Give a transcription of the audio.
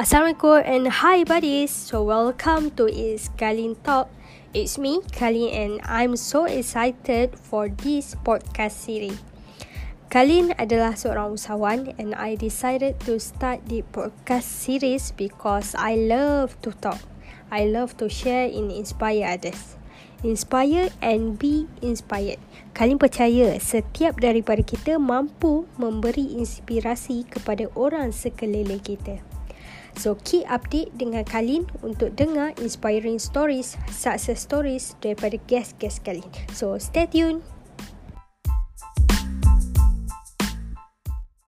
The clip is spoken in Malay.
Assalamualaikum and hi buddies. So welcome to is Kalin Talk. It's me, Kalin and I'm so excited for this podcast series. Kalin adalah seorang usahawan and I decided to start the podcast series because I love to talk. I love to share and inspire others. Inspire and be inspired. Kalin percaya setiap daripada kita mampu memberi inspirasi kepada orang sekeliling kita. So keep update dengan Kalin untuk dengar inspiring stories, success stories daripada guest-guest Kalin. So stay tuned.